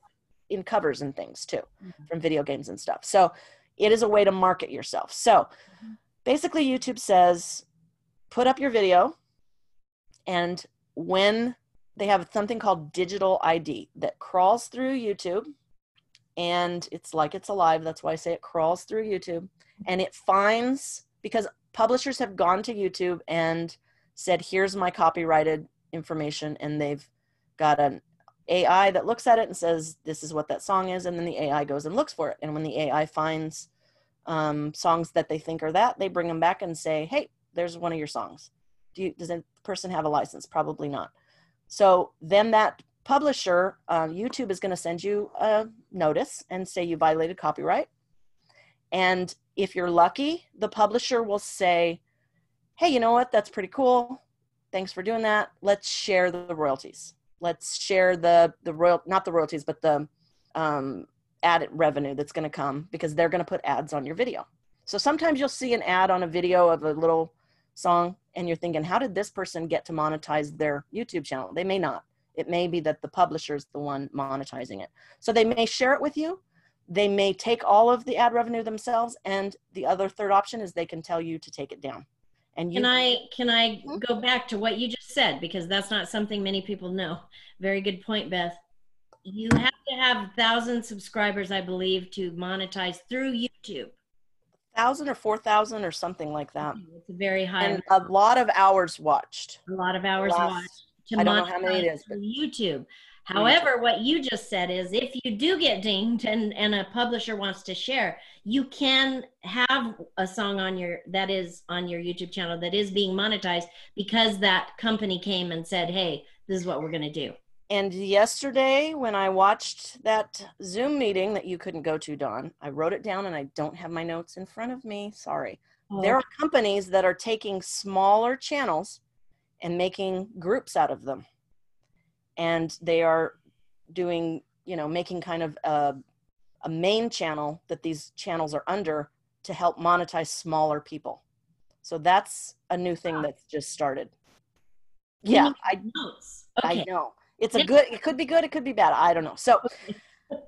in covers and things too mm-hmm. from video games and stuff. So it is a way to market yourself. So mm-hmm. Basically, YouTube says put up your video, and when they have something called digital ID that crawls through YouTube, and it's like it's alive. That's why I say it crawls through YouTube, and it finds because publishers have gone to YouTube and said, here's my copyrighted information, and they've got an AI that looks at it and says, this is what that song is, and then the AI goes and looks for it. And when the AI finds um, songs that they think are that, they bring them back and say, hey, there's one of your songs. Do you, does the person have a license? Probably not. So then that publisher, uh, YouTube is going to send you a notice and say you violated copyright. And if you're lucky, the publisher will say, hey, you know what? That's pretty cool. Thanks for doing that. Let's share the royalties. Let's share the the royal not the royalties, but the um, added revenue that's going to come because they're going to put ads on your video. So sometimes you'll see an ad on a video of a little song and you're thinking, how did this person get to monetize their YouTube channel? They may not. It may be that the publisher is the one monetizing it. So they may share it with you, they may take all of the ad revenue themselves and the other third option is they can tell you to take it down and you can i can i hmm? go back to what you just said because that's not something many people know very good point beth you have to have thousand subscribers i believe to monetize through youtube. Thousand or four thousand or something like that. It's a very high and a lot of hours watched. A lot of hours Last, watched to I don't know how many it is, but youtube. However, what you just said is if you do get dinged and, and a publisher wants to share, you can have a song on your that is on your YouTube channel that is being monetized because that company came and said, Hey, this is what we're gonna do. And yesterday, when I watched that Zoom meeting that you couldn't go to, Don, I wrote it down and I don't have my notes in front of me. Sorry. Oh. There are companies that are taking smaller channels and making groups out of them and they are doing you know making kind of a, a main channel that these channels are under to help monetize smaller people so that's a new thing that's just started yeah i notes. Okay. i know it's a good it could be good it could be bad i don't know so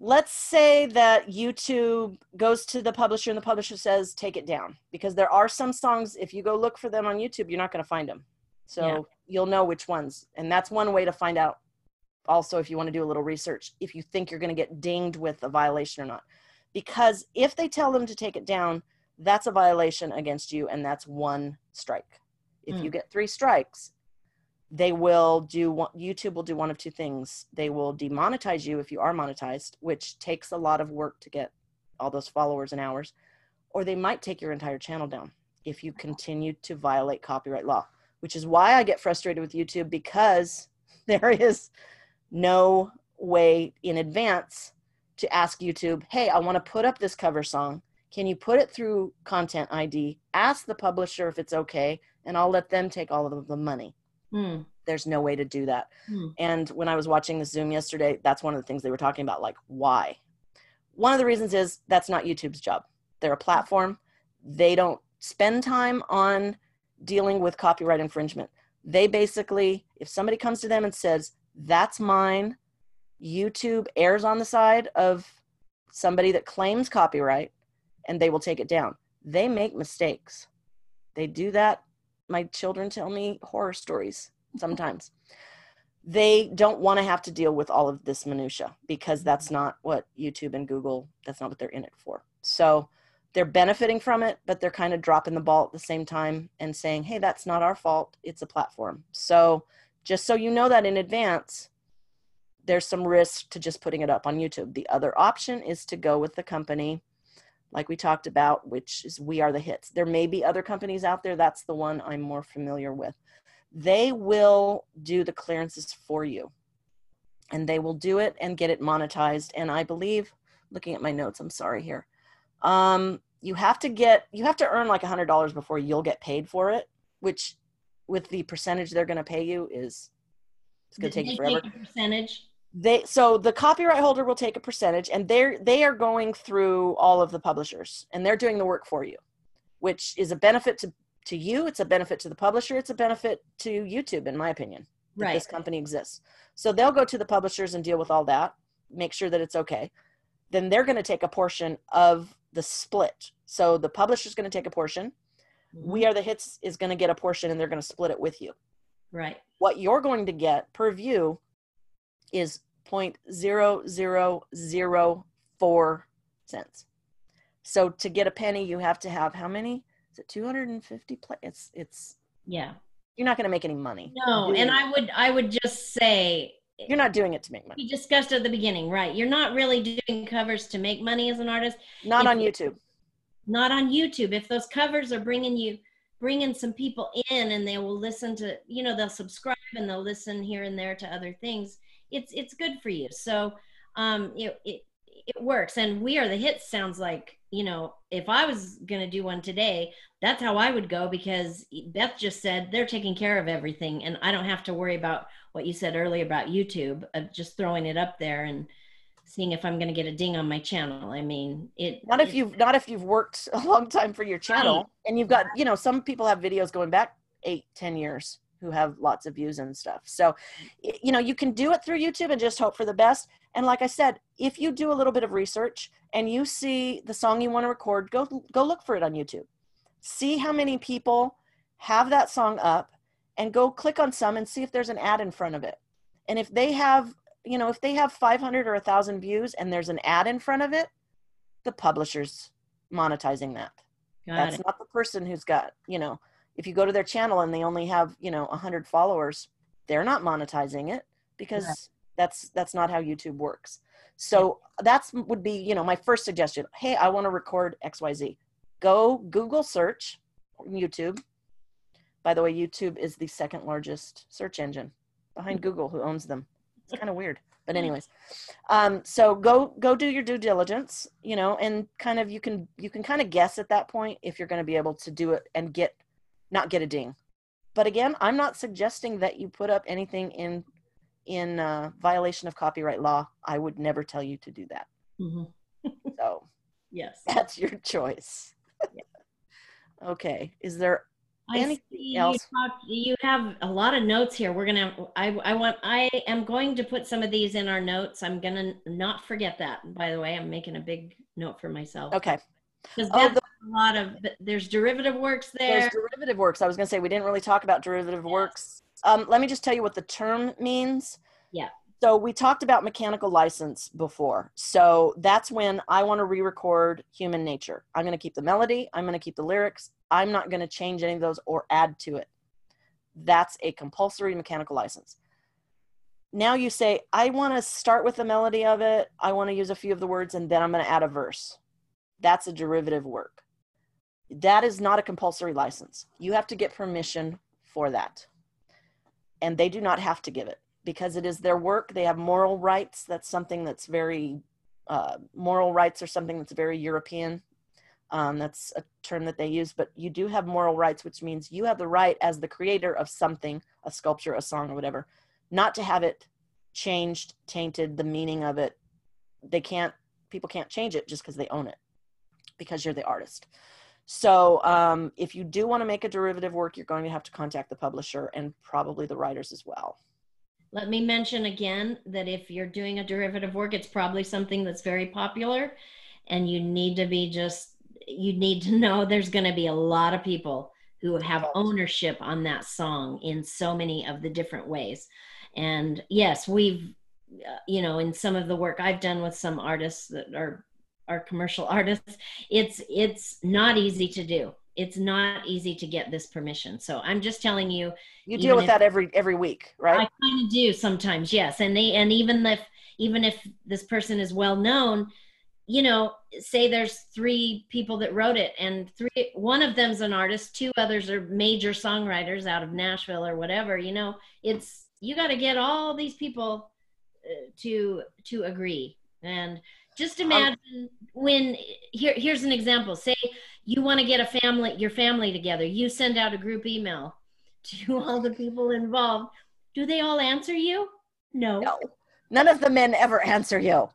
let's say that youtube goes to the publisher and the publisher says take it down because there are some songs if you go look for them on youtube you're not going to find them so yeah. you'll know which ones. And that's one way to find out also if you want to do a little research if you think you're going to get dinged with a violation or not. Because if they tell them to take it down, that's a violation against you and that's one strike. If mm. you get 3 strikes, they will do one, YouTube will do one of two things. They will demonetize you if you are monetized, which takes a lot of work to get all those followers and hours, or they might take your entire channel down if you continue to violate copyright law which is why I get frustrated with YouTube because there is no way in advance to ask YouTube, hey, I want to put up this cover song. Can you put it through Content ID? Ask the publisher if it's okay, and I'll let them take all of the money. Hmm. There's no way to do that. Hmm. And when I was watching the Zoom yesterday, that's one of the things they were talking about like, why? One of the reasons is that's not YouTube's job. They're a platform. They don't spend time on dealing with copyright infringement. They basically, if somebody comes to them and says, that's mine, YouTube errs on the side of somebody that claims copyright and they will take it down. They make mistakes. They do that. My children tell me horror stories sometimes. they don't want to have to deal with all of this minutia because that's not what YouTube and Google, that's not what they're in it for. So they're benefiting from it, but they're kind of dropping the ball at the same time and saying, hey, that's not our fault. It's a platform. So just so you know that in advance, there's some risk to just putting it up on YouTube. The other option is to go with the company, like we talked about, which is We Are the Hits. There may be other companies out there. That's the one I'm more familiar with. they will do the clearances for you and they will do it and get it monetized and i believe looking at my notes i'm sorry here um, you have to get you have to earn like a hundred dollars before you'll get paid for it which with the percentage they're going to pay you is it's going to take you forever percentage they so the copyright holder will take a percentage and they're they are going through all of the publishers and they're doing the work for you which is a benefit to to you it's a benefit to the publisher it's a benefit to youtube in my opinion right. this company exists. So they'll go to the publishers and deal with all that make sure that it's okay. Then they're going to take a portion of the split. So the publisher's going to take a portion. Mm-hmm. we are the hits is going to get a portion and they're going to split it with you. Right. What you're going to get per view is 0.0004 cents. So to get a penny you have to have how many? Is it 250 play it's it's yeah. You're not going to make any money. No and i would i would just say you're not doing it to make money. We discussed at the beginning right? You're not really doing covers to make money as an artist. Not if, on youtube. Not on youtube. If those covers are bringing you bringing some people in and they will listen to you know they'll subscribe and they'll listen here and there to other things it's it's good for you. So um it, it it works. And we are the hits sounds like you know if i was going to do one today that's how i would go because beth just said they're taking care of everything and i don't have to worry about what you said earlier about youtube of just throwing it up there and seeing if i'm going to get a ding on my channel. I mean it not if you've not if you've worked a long time for your channel right. and you've got you know some people have videos going back eight ten years who have lots of views and stuff so you know you can do it through youtube and just hope for the best and like I said, if you do a little bit of research and you see the song you want to record, go go look for it on YouTube. See how many people have that song up and go click on some and see if there's an ad in front of it. And if they have, you know, if they have 500 or 1000 views and there's an ad in front of it, the publisher's monetizing that. Got That's it. not the person who's got, you know, if you go to their channel and they only have, you know, 100 followers, they're not monetizing it because that's that's not how youtube works. So that's would be you know my first suggestion. Hey i want to record xyz go google search youtube. By the way youtube is the second largest search engine behind google who owns them. It's kind of weird but anyways. Um, so go go do your due diligence you know and kind of you can you can kind of guess at that point if you're going to be able to do it and get not get a ding but again i'm not suggesting that you put up anything in in uh, violation of copyright law, I would never tell you to do that. Mm-hmm. so, yes, that's your choice. okay, is there I anything else? You, talk, you, have a lot of notes here. We're gonna. I I want. I am going to put some of these in our notes. I'm gonna not forget that. By the way, I'm making a big note for myself. Okay. Because oh, the, a lot of there's derivative works there. There's derivative works. I was gonna say we didn't really talk about derivative works um, let me just tell you what the term means. Yeah. So we talked about mechanical license before. So that's when I want to re-record human nature. I'm going to keep the melody. I'm going to keep the lyrics. I'm not going to change any of those or add to it. That's a compulsory mechanical license. Now you say, I want to start with the melody of it. I want to use a few of the words and then I'm going to add a verse. That's a derivative work. That is not a compulsory license. You have to get permission for that and they do not have to give it because it is their work. They have moral rights. That's something that's very, uh, moral rights are something that's very European. Um, that's a term that they use, but you do have moral rights, which means you have the right as the creator of something, a sculpture, a song, or whatever, not to have it changed, tainted, the meaning of it. They can't, people can't change it just because they own it because you're the artist. So um, if you do want to make a derivative work, you're going to have to contact the publisher and probably the writers as well. Let me mention again that if you're doing a derivative work, it's probably something that's very popular and you need to be just, you need to know there's going to be a lot of people who have ownership on that song in so many of the different ways. And yes, we've, uh, you know, in some of the work I've done with some artists that are are commercial artists it's it's not easy to do it's not easy to get this permission so i'm just telling you you deal with that every every week right i kind of do sometimes yes and they and even if even if this person is well known you know, say there's three people that wrote it, and three one of them's an artist, two others are major songwriters out of Nashville or whatever. You know, it's you got to get all these people uh, to to agree. And just imagine um, when here here's an example. Say you want to get a family your family together. You send out a group email to all the people involved. Do they all answer you? No. No. None of the men ever answer you.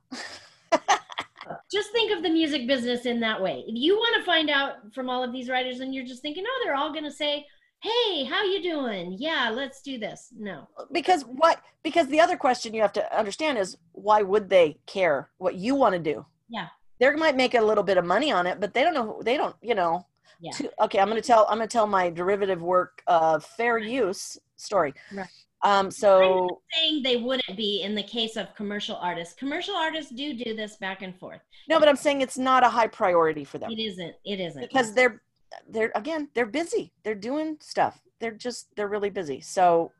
just think of the music business in that way. If you want to find out from all of these writers and you're just thinking, oh, they're all going to say, hey, how you doing? Yeah, let's do this. No. Because what because the other question you have to understand is why would they care what you want to do? Yeah. They might make a little bit of money on it, but they don't know they don't, you know. Yeah. Okay, I'm going to tell I'm going to tell my derivative work uh fair use story. Right. Um, so I'm saying they wouldn't be in the case of commercial artists. Commercial artists do do this back and forth. No, but I'm saying it's not a high priority for them. It isn't. It isn't because they're they're again they're busy. They're doing stuff. They're just they're really busy. So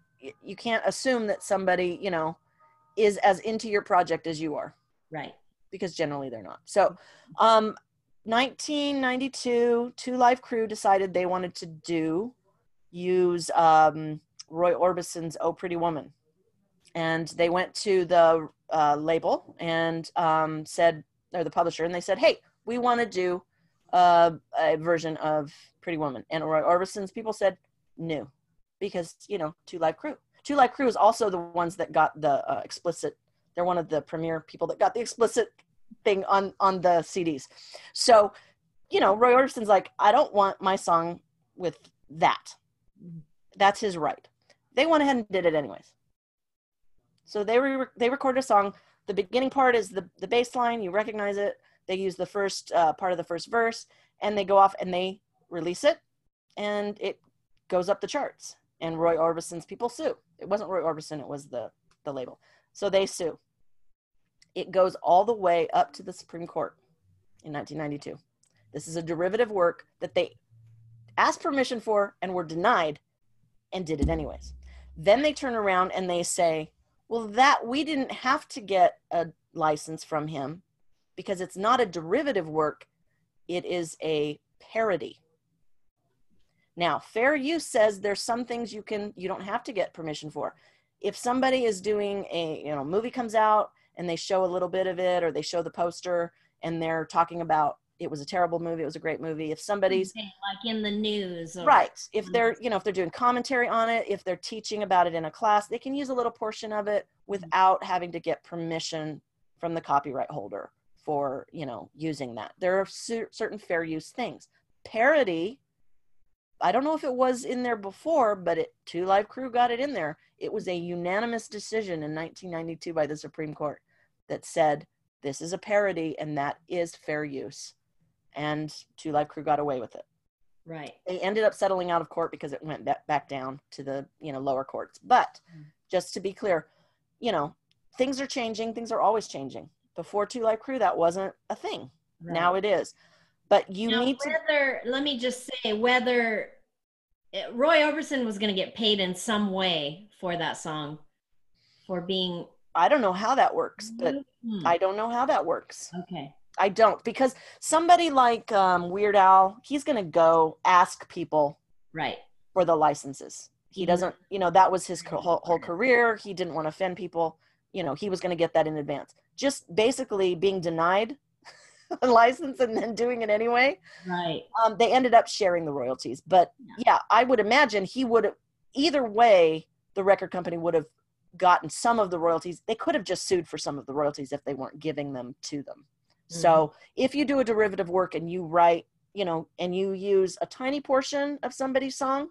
you can't assume that somebody you know is as into your project as you are. Right. Because generally they're not. So, um, 1992, Two Live Crew decided they wanted to do use um Roy Orbison's "Oh Pretty Woman," and they went to the uh, label and um, said, or the publisher, and they said, "Hey, we want to do uh, a version of Pretty Woman." And Roy Orbison's people said, "No," because you know, Two Live Crew. Two Live Crew is also the ones that got the uh, explicit. They're one of the premier people that got the explicit thing on on the CDs. So, you know, Roy Orbison's like, I don't want my song with that. That's his right they went ahead and did it anyways. So they re- they recorded a song. The beginning part is the the bass line. You recognize it. They use the first uh, part of the first verse, and they go off and they release it, and it goes up the charts. And Roy Orbison's people sue. It wasn't Roy Orbison. It was the the label. So they sue. It goes all the way up to the Supreme Court in 1992. This is a derivative work that they asked permission for and were denied and did it anyways. Then they turn around and they say, well, that we didn't have to get a license from him because it's not a derivative work, it is a parody. Now, fair use says there's some things you can you don't have to get permission for. If somebody is doing a, you know, movie comes out and they show a little bit of it or they show the poster and they're talking about it was a terrible movie it was a great movie if somebody's like in the news or, right if they're you know if they're doing commentary on it if they're teaching about it in a class they can use a little portion of it without having to get permission from the copyright holder for you know using that there are certain fair use things parody i don't know if it was in there before but it two live crew got it in there it was a unanimous decision in 1992 by the supreme court that said this is a parody and that is fair use and Two Live Crew got away with it. Right. They ended up settling out of court because it went back down to the you know lower courts. But mm. just to be clear, you know things are changing. Things are always changing. Before Two Live Crew, that wasn't a thing. Right. Now it is. But you now, need whether, to. Let me just say whether eh, Roy Orbison was going to get paid in some way for that song, for being. I don't know how that works, but mm-hmm. I don't know how that works. Okay. I don't because somebody like um, Weird Al, he's going to go ask people right for the licenses. He doesn't, you know, that was his whole, whole career. He didn't want to offend people. You know, he was going to get that in advance. Just basically being denied a license and then doing it anyway. Right. Um, they ended up sharing the royalties. But yeah, yeah I would imagine he would have, either way, the record company would have gotten some of the royalties. They could have just sued for some of the royalties if they weren't giving them to them. Mm-hmm. So if you do a derivative work and you write, you know, and you use a tiny portion of somebody's song,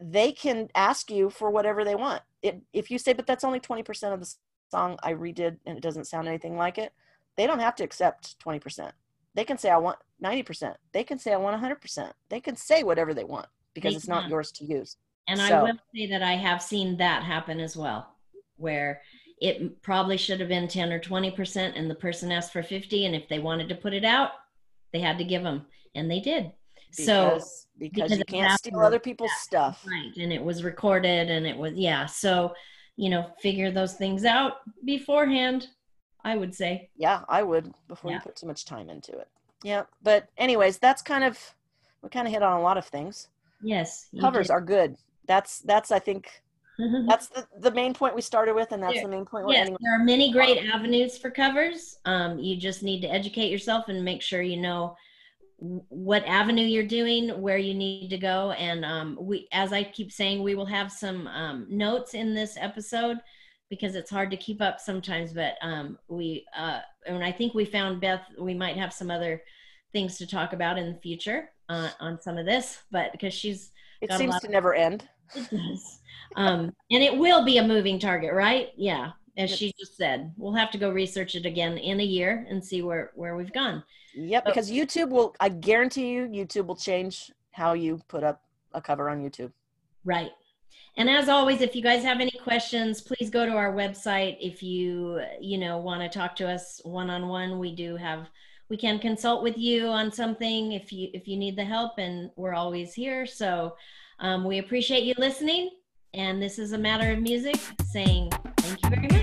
they can ask you for whatever they want. It, if you say, but that's only 20% of the song I redid and it doesn't sound anything like it, they don't have to accept 20%. They can say, I want 90%. They can say, I want 100%. They can say whatever they want because they it's not yours to use. And so, I will say that I have seen that happen as well, where it probably should have been 10 or 20% and the person asked for 50 and if they wanted to put it out they had to give them and they did because, so because, because you can't steal other people's stuff right and it was recorded and it was yeah so you know figure those things out beforehand I would say. Yeah, I would before yeah. you put too much time into it. Yeah, but anyways, that's kind of we kind of hit on a lot of things. Yes, covers did. are good. That's that's I think that's the, the main point we started with, and that's there, the main point we're yes, There are many great avenues for covers. Um, you just need to educate yourself and make sure you know what avenue you're doing, where you need to go. And um, we, as I keep saying, we will have some um, notes in this episode because it's hard to keep up sometimes. But um, we, uh, and I think we found Beth, we might have some other things to talk about in the future uh, on some of this, but because she's, it seems to never end. It does. Um, and it will be a moving target, right? Yeah, as she just said. We'll have to go research it again in a year and see where where we've gone. Yep, so, because YouTube will I guarantee you YouTube will change how you put up a cover on YouTube. Right. And as always, if you guys have any questions, please go to our website. If you, you know, want to talk to us one-on-one, we do have we can consult with you on something if you if you need the help and we're always here. So um, we appreciate you listening. And this is a matter of music saying thank you very much.